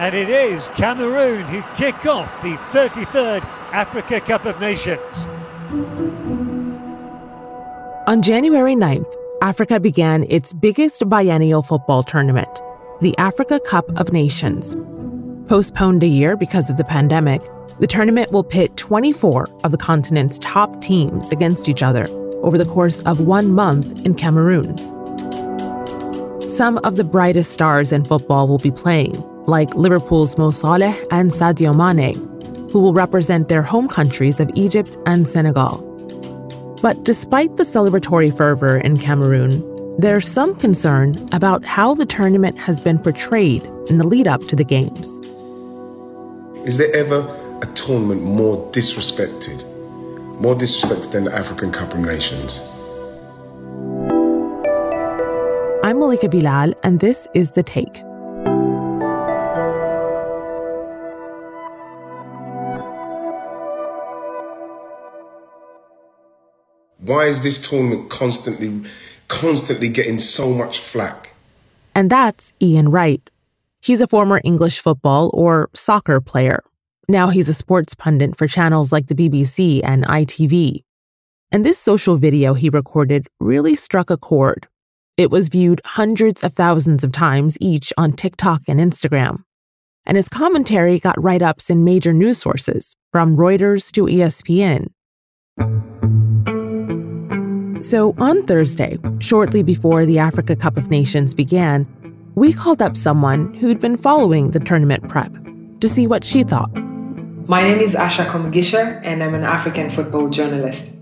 And it is Cameroon who kick off the 33rd Africa Cup of Nations. On January 9th, Africa began its biggest biennial football tournament, the Africa Cup of Nations. Postponed a year because of the pandemic, the tournament will pit 24 of the continent's top teams against each other over the course of one month in Cameroon. Some of the brightest stars in football will be playing, like Liverpool's Mo Salah and Sadio Mane, who will represent their home countries of Egypt and Senegal. But despite the celebratory fervor in Cameroon, there's some concern about how the tournament has been portrayed in the lead up to the Games. Is there ever a tournament more disrespected, more disrespected than the African Cup of Nations? I'm Malika Bilal, and this is The Take. Why is this tournament constantly, constantly getting so much flack? And that's Ian Wright. He's a former English football or soccer player. Now he's a sports pundit for channels like the BBC and ITV. And this social video he recorded really struck a chord. It was viewed hundreds of thousands of times each on TikTok and Instagram. And his commentary got write ups in major news sources, from Reuters to ESPN. So on Thursday, shortly before the Africa Cup of Nations began, we called up someone who'd been following the tournament prep to see what she thought. My name is Usher Komugisha, and I'm an African football journalist.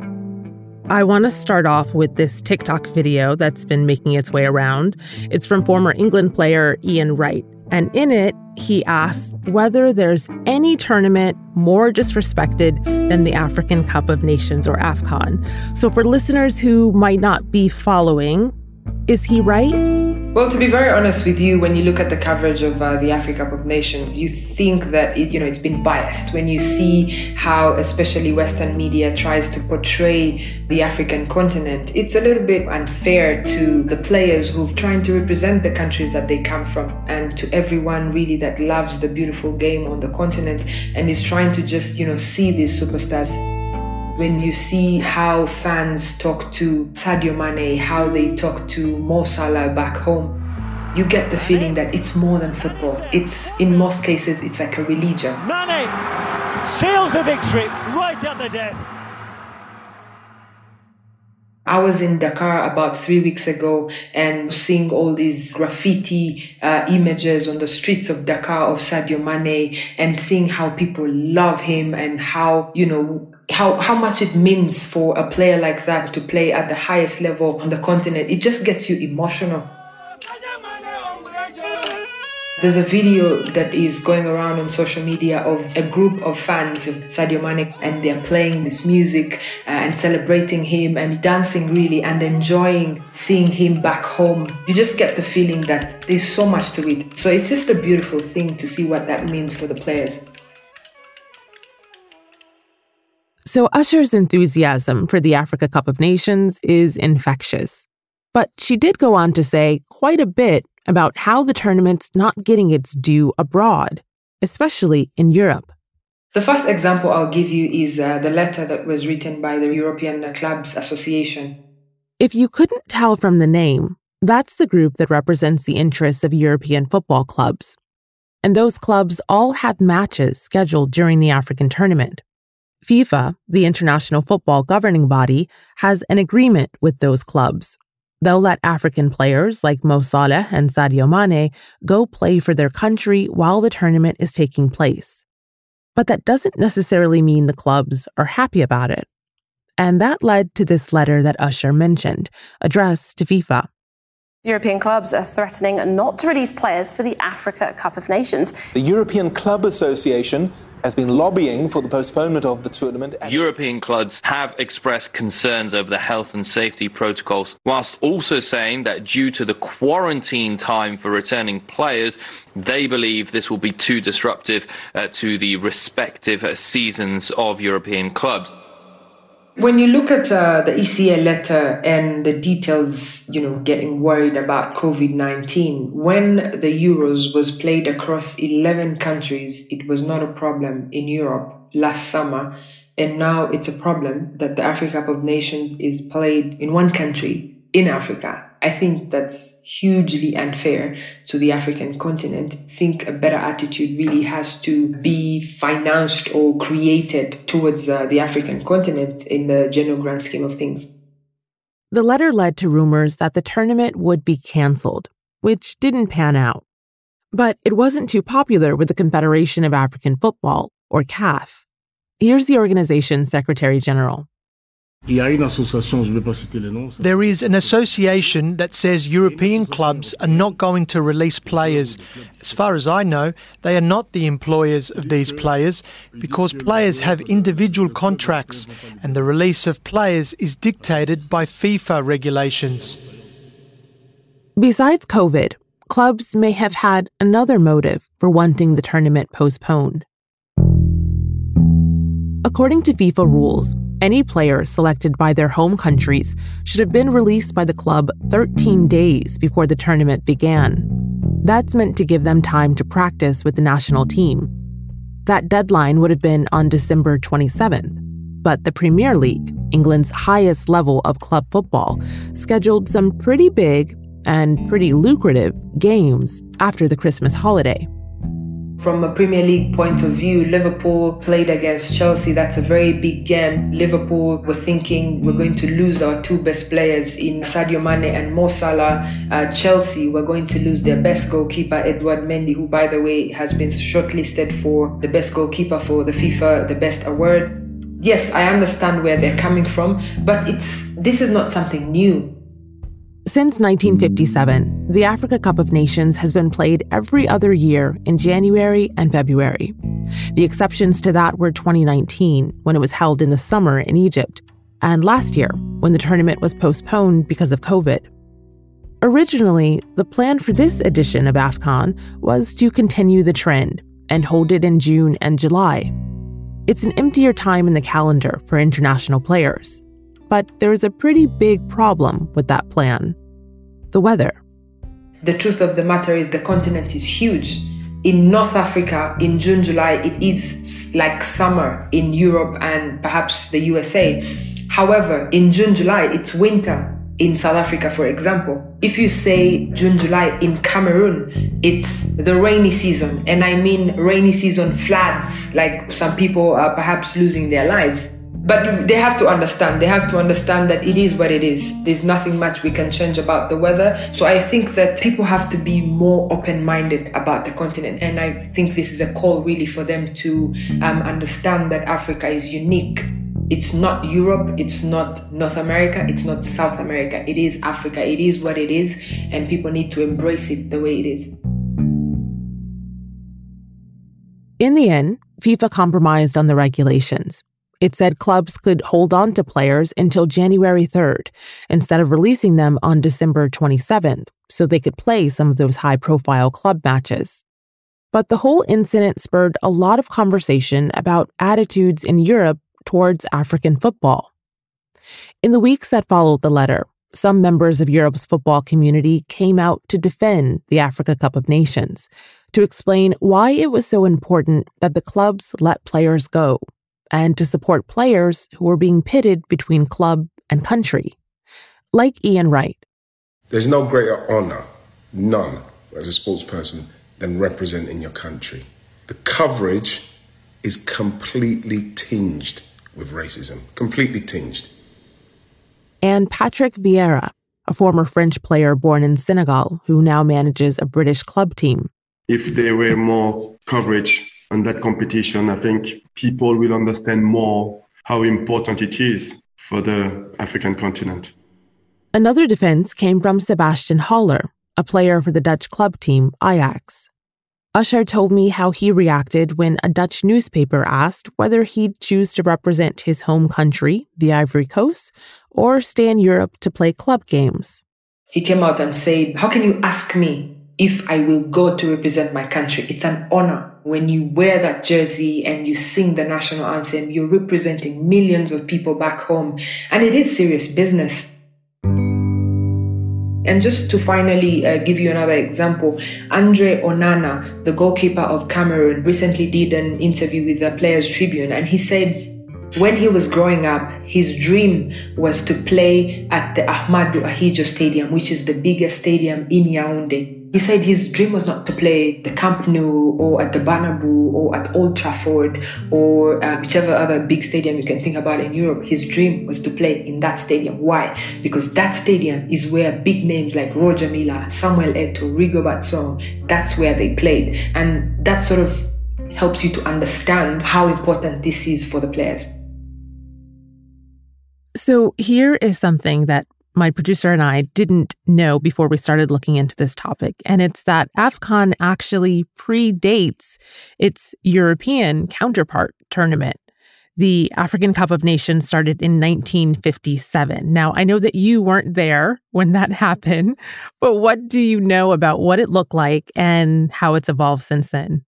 I want to start off with this TikTok video that's been making its way around. It's from former England player Ian Wright. And in it, he asks whether there's any tournament more disrespected than the African Cup of Nations or AFCON. So, for listeners who might not be following, is he right? Well, to be very honest with you, when you look at the coverage of uh, the Africa Cup of Nations, you think that it, you know it's been biased. When you see how, especially Western media, tries to portray the African continent, it's a little bit unfair to the players who've trying to represent the countries that they come from, and to everyone really that loves the beautiful game on the continent and is trying to just you know see these superstars when you see how fans talk to Sadio Mane, how they talk to Mo Salah back home, you get the feeling that it's more than football. It's, in most cases, it's like a religion. Mane seals the victory right at the death. I was in Dakar about three weeks ago and seeing all these graffiti uh, images on the streets of Dakar of Sadio Mane and seeing how people love him and how, you know, how, how much it means for a player like that to play at the highest level on the continent. It just gets you emotional. There's a video that is going around on social media of a group of fans of Sadio Mane and they're playing this music uh, and celebrating him and dancing really and enjoying seeing him back home. You just get the feeling that there's so much to it. So it's just a beautiful thing to see what that means for the players. So Usher's enthusiasm for the Africa Cup of Nations is infectious. But she did go on to say quite a bit about how the tournament's not getting its due abroad, especially in Europe. The first example I'll give you is uh, the letter that was written by the European Clubs Association. If you couldn't tell from the name, that's the group that represents the interests of European football clubs. And those clubs all have matches scheduled during the African tournament. FIFA, the international football governing body, has an agreement with those clubs They'll let African players like Mo and Sadio Mane go play for their country while the tournament is taking place. But that doesn't necessarily mean the clubs are happy about it. And that led to this letter that Usher mentioned, addressed to FIFA. European clubs are threatening not to release players for the Africa Cup of Nations. The European Club Association has been lobbying for the postponement of the tournament. European clubs have expressed concerns over the health and safety protocols, whilst also saying that due to the quarantine time for returning players, they believe this will be too disruptive uh, to the respective uh, seasons of European clubs. When you look at uh, the ECA letter and the details, you know, getting worried about COVID 19, when the Euros was played across 11 countries, it was not a problem in Europe last summer. And now it's a problem that the Africa Cup of Nations is played in one country in Africa. I think that's hugely unfair to the African continent. Think a better attitude really has to be financed or created towards uh, the African continent in the general grand scheme of things. The letter led to rumors that the tournament would be canceled, which didn't pan out. But it wasn't too popular with the Confederation of African Football, or CAF. Here's the organization's Secretary General. There is an association that says European clubs are not going to release players. As far as I know, they are not the employers of these players because players have individual contracts and the release of players is dictated by FIFA regulations. Besides COVID, clubs may have had another motive for wanting the tournament postponed. According to FIFA rules, any player selected by their home countries should have been released by the club 13 days before the tournament began. That's meant to give them time to practice with the national team. That deadline would have been on December 27th, but the Premier League, England's highest level of club football, scheduled some pretty big and pretty lucrative games after the Christmas holiday. From a Premier League point of view, Liverpool played against Chelsea. That's a very big game. Liverpool were thinking we're going to lose our two best players in Sadio Mane and Mo Salah. Uh, Chelsea were going to lose their best goalkeeper, Edouard Mendy, who, by the way, has been shortlisted for the best goalkeeper for the FIFA the Best Award. Yes, I understand where they're coming from, but it's this is not something new. Since 1957, the Africa Cup of Nations has been played every other year in January and February. The exceptions to that were 2019, when it was held in the summer in Egypt, and last year, when the tournament was postponed because of COVID. Originally, the plan for this edition of AFCON was to continue the trend and hold it in June and July. It's an emptier time in the calendar for international players. But there's a pretty big problem with that plan the weather. The truth of the matter is, the continent is huge. In North Africa, in June, July, it is like summer in Europe and perhaps the USA. However, in June, July, it's winter in South Africa, for example. If you say June, July in Cameroon, it's the rainy season. And I mean rainy season floods, like some people are perhaps losing their lives. But they have to understand, they have to understand that it is what it is. There's nothing much we can change about the weather. So I think that people have to be more open minded about the continent. And I think this is a call really for them to um, understand that Africa is unique. It's not Europe, it's not North America, it's not South America. It is Africa. It is what it is. And people need to embrace it the way it is. In the end, FIFA compromised on the regulations. It said clubs could hold on to players until January 3rd instead of releasing them on December 27th so they could play some of those high profile club matches. But the whole incident spurred a lot of conversation about attitudes in Europe towards African football. In the weeks that followed the letter, some members of Europe's football community came out to defend the Africa Cup of Nations, to explain why it was so important that the clubs let players go and to support players who were being pitted between club and country, like Ian Wright. There's no greater honour, none, as a sports person, than representing your country. The coverage is completely tinged with racism, completely tinged. And Patrick Vieira, a former French player born in Senegal who now manages a British club team. If there were more coverage on that competition, I think people will understand more how important it is for the African continent. Another defense came from Sebastien Haller, a player for the Dutch club team Ajax. Usher told me how he reacted when a Dutch newspaper asked whether he'd choose to represent his home country, the Ivory Coast, or stay in Europe to play club games. He came out and said, How can you ask me if I will go to represent my country? It's an honor When you wear that jersey and you sing the national anthem, you're representing millions of people back home. And it is serious business. And just to finally uh, give you another example, Andre Onana, the goalkeeper of Cameroon, recently did an interview with the Players Tribune and he said when he was growing up, his dream was to play at the Ahmadou Ahidjo Stadium, which is the biggest stadium in Yaoundé. He said his dream was not to play the Camp Nou or at the Bernabeu or at Old Trafford or uh, whichever other big stadium you can think about in Europe. His dream was to play in that stadium. Why? Because that stadium is where big names like Roger Milla, Samuel Eto'o, Rigobert Song, that's where they played. And that sort of helps you to understand how important this is for the players. So here is something that my producer and I didn't know before we started looking into this topic. And it's that AFCON actually predates its European counterpart tournament. The African Cup of Nations started in 1957. Now, I know that you weren't there when that happened, but what do you know about what it looked like and how it's evolved since then?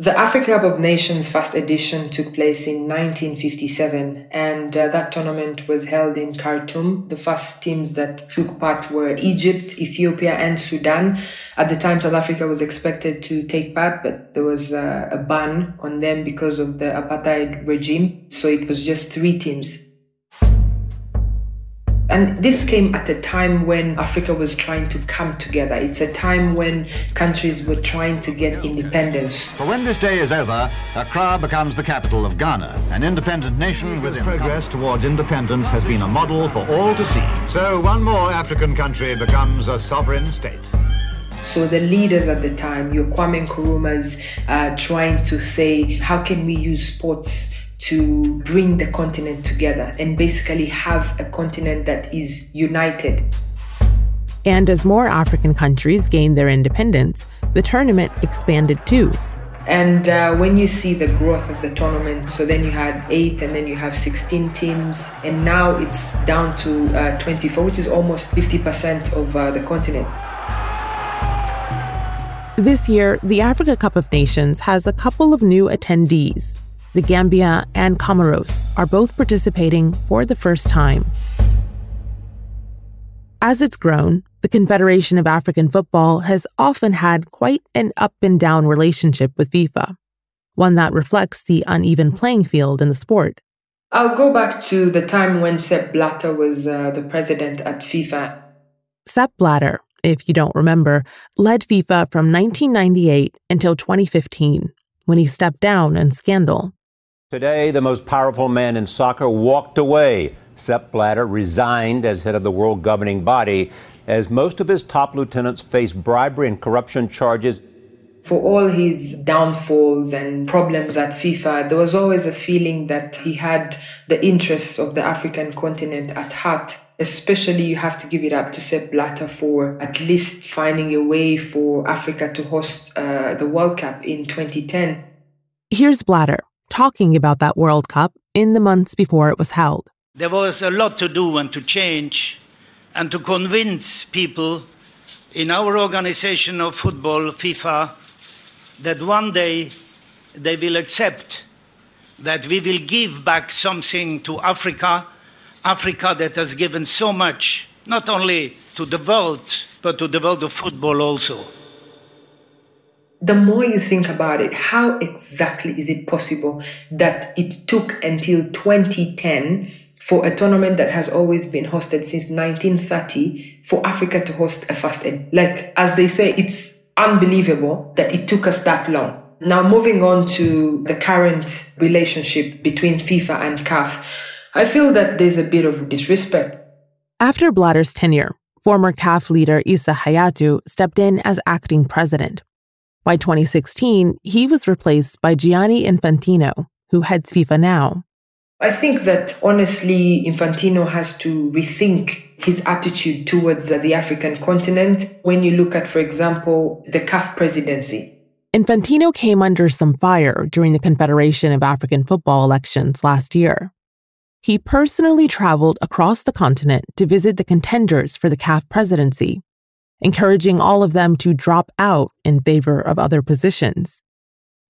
The Africa Cup of Nations first edition took place in 1957, and uh, that tournament was held in Khartoum. The first teams that took part were Egypt, Ethiopia, and Sudan. At the time, South Africa was expected to take part, but there was uh, a ban on them because of the apartheid regime. So it was just three teams and this came at a time when Africa was trying to come together. It's a time when countries were trying to get independence. For when this day is over, Accra becomes the capital of Ghana, an independent nation with progress towards independence has been a model for all to see. So one more African country becomes a sovereign state. So the leaders at the time, your Kwame Nkrumah's, uh, trying to say, how can we use sports to bring the continent together and basically have a continent that is united. And as more African countries gained their independence, the tournament expanded too. And uh, when you see the growth of the tournament, so then you had eight, and then you have 16 teams, and now it's down to uh, 24, which is almost 50% of uh, the continent. This year, the Africa Cup of Nations has a couple of new attendees the Gambia, and Comoros are both participating for the first time. As it's grown, the Confederation of African Football has often had quite an up and down relationship with FIFA, one that reflects the uneven playing field in the sport. I'll go back to the time when Sepp Blatter was uh, the president at FIFA. Sepp Blatter, if you don't remember, led FIFA from 1998 until 2015, when he stepped down in scandal. Today, the most powerful man in soccer walked away. Sepp Blatter resigned as head of the world governing body as most of his top lieutenants face bribery and corruption charges. For all his downfalls and problems at FIFA, there was always a feeling that he had the interests of the African continent at heart. Especially, you have to give it up to Sepp Blatter for at least finding a way for Africa to host uh, the World Cup in 2010. Here's Blatter talking about that World Cup in the months before it was held. There was a lot to do and to change and to convince people in our organization of football, FIFA, that one day they will accept that we will give back something to Africa, Africa that has given so much, not only to the world, but to the world of football also the more you think about it, how exactly is it possible that it took until 2010 for a tournament that has always been hosted since 1930 for Africa to host a first? Like, as they say, it's unbelievable that it took us that long. Now, moving on to the current relationship between FIFA and CAF, I feel that there's a bit of disrespect. After Blatter's tenure, former CAF leader Issa Hayatou stepped in as acting president. By 2016, he was replaced by Gianni Infantino, who heads FIFA now. I think that honestly, Infantino has to rethink his attitude towards the African continent when you look at, for example, the CAF presidency. Infantino came under some fire during the Confederation of African Football elections last year. He personally traveled across the continent to visit the contenders for the CAF presidency encouraging all of them to drop out in favor of other positions.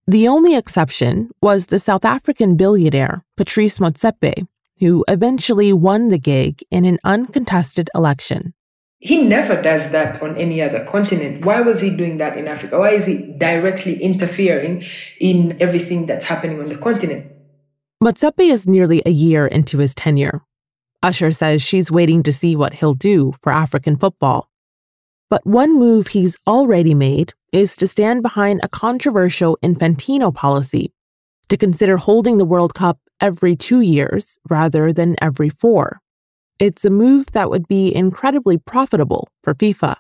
The only exception was the South African billionaire Patrice Motsepe, who eventually won the gig in an uncontested election. He never does that on any other continent. Why was he doing that in Africa? Why is he directly interfering in everything that's happening on the continent? Motsepe is nearly a year into his tenure. Usher says she's waiting to see what he'll do for African football. But one move he's already made is to stand behind a controversial Infantino policy to consider holding the World Cup every two years rather than every four. It's a move that would be incredibly profitable for FIFA.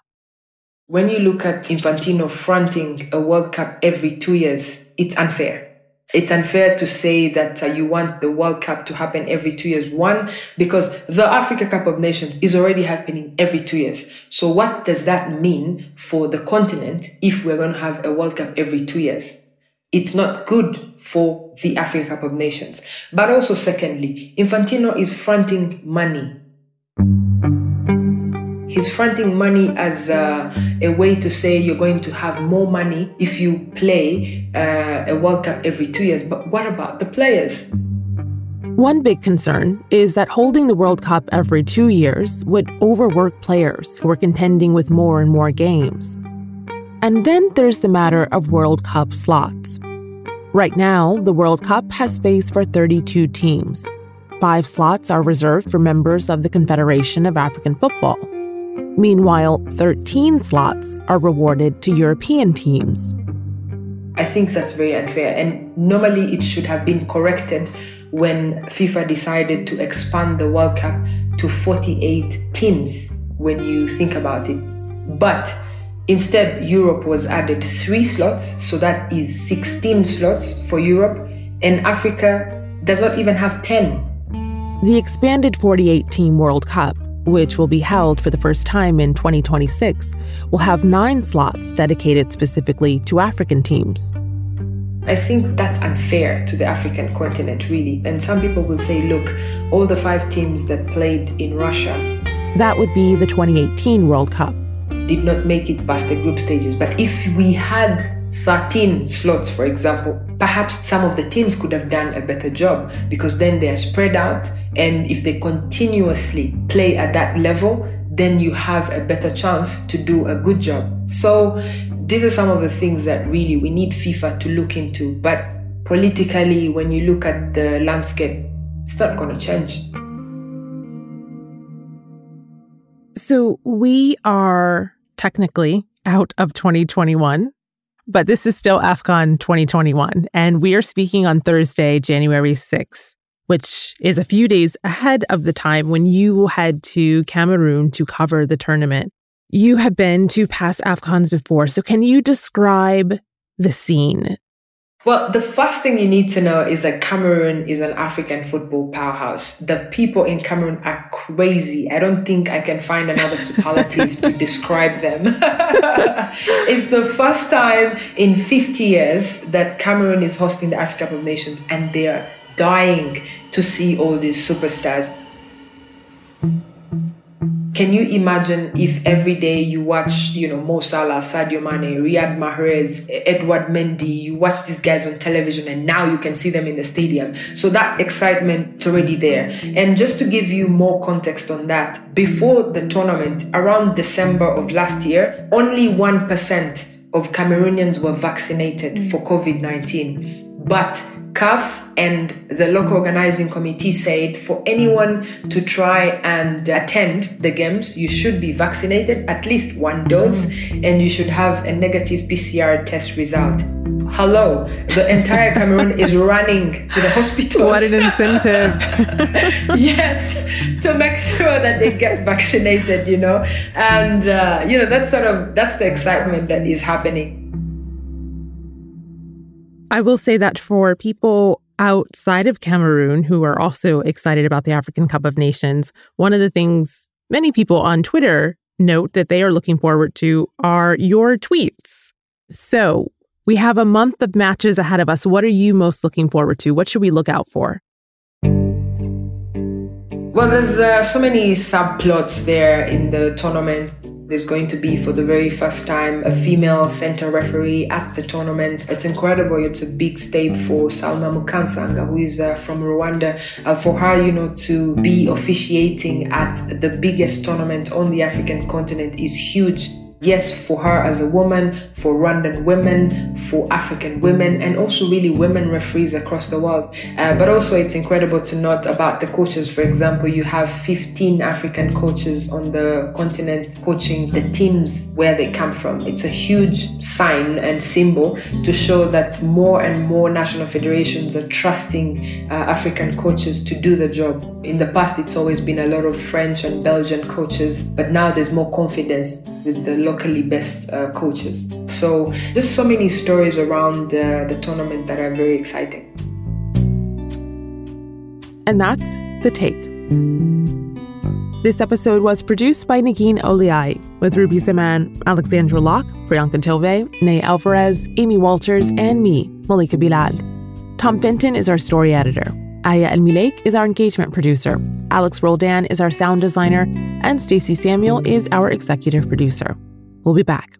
When you look at Infantino fronting a World Cup every two years, it's unfair. It's unfair to say that uh, you want the World Cup to happen every two years. One, because the Africa Cup of Nations is already happening every two years. So what does that mean for the continent if we're going to have a World Cup every two years? It's not good for the Africa Cup of Nations. But also secondly, Infantino is fronting money He's fronting money as uh, a way to say you're going to have more money if you play uh, a World Cup every two years. But what about the players? One big concern is that holding the World Cup every two years would overwork players who are contending with more and more games. And then there's the matter of World Cup slots. Right now, the World Cup has space for 32 teams. Five slots are reserved for members of the Confederation of African Football. Meanwhile, 13 slots are rewarded to European teams. I think that's very unfair. And normally it should have been corrected when FIFA decided to expand the World Cup to 48 teams when you think about it. But instead, Europe was added three slots, so that is 16 slots for Europe, and Africa does not even have 10. The expanded 48 team World Cup which will be held for the first time in 2026, will have nine slots dedicated specifically to African teams. I think that's unfair to the African continent, really. And some people will say, look, all the five teams that played in Russia. That would be the 2018 World Cup. Did not make it past the group stages. But if we had 13 slots, for example, perhaps some of the teams could have done a better job because then they are spread out. And if they continuously play at that level, then you have a better chance to do a good job. So, these are some of the things that really we need FIFA to look into. But politically, when you look at the landscape, it's not going to change. So, we are technically out of 2021 but this is still AFCON 2021. And we are speaking on Thursday, January 6th, which is a few days ahead of the time when you head to Cameroon to cover the tournament. You have been to past AFCONs before. So can you describe the scene? Well, the first thing you need to know is that Cameroon is an African football powerhouse. The people in Cameroon are crazy. I don't think I can find another superlative to describe them. it's the first time in 50 years that Cameroon is hosting the Africa Cup of Nations and they are dying to see all these superstars. Can you imagine if every day you watch, you know, Mo Salah, Sadio Mane, Riyad Mahrez, Edward Mendy, you watch these guys on television and now you can see them in the stadium. So that excitement is already there. And just to give you more context on that, before the tournament, around December of last year, only 1% of Cameroonians were vaccinated mm. for COVID-19. But CAF and the local organizing committee said for anyone to try and attend the games, you should be vaccinated, at least one dose, and you should have a negative PCR test result. Hello, the entire Cameroon is running to the hospitals. What an incentive. yes, to make sure that they get vaccinated, you know. And, uh, you know, that's sort of, that's the excitement that is happening. I will say that for people outside of Cameroon who are also excited about the African Cup of Nations, one of the things many people on Twitter note that they are looking forward to are your tweets. So we have a month of matches ahead of us. What are you most looking forward to? What should we look out for? Well, there's uh, so many subplots there in the tournament There's going to be, for the very first time, a female center referee at the tournament. It's incredible. It's a big step for Salma Mukansanga, who is uh, from Rwanda. Uh, for her, you know, to be officiating at the biggest tournament on the African continent is huge Yes, for her as a woman, for Rwandan women, for African women, and also really women referees across the world. Uh, but also, it's incredible to note about the coaches. For example, you have 15 African coaches on the continent coaching the teams where they come from. It's a huge sign and symbol to show that more and more national federations are trusting uh, African coaches to do the job. In the past, it's always been a lot of French and Belgian coaches, but now there's more confidence with the locally best uh, coaches. So, just so many stories around uh, the tournament that are very exciting. And that's The Take. This episode was produced by Negin Owliaei with Ruby Zaman, Alexandra Locke, Priyanka Tilve, Nay Alvarez, Amy Walters, and me, Malika Bilal. Tom Fenton is our story editor. Aya El Milek is our engagement producer. Alex Roldan is our sound designer. And Stacey Samuel is our executive producer. We'll be back.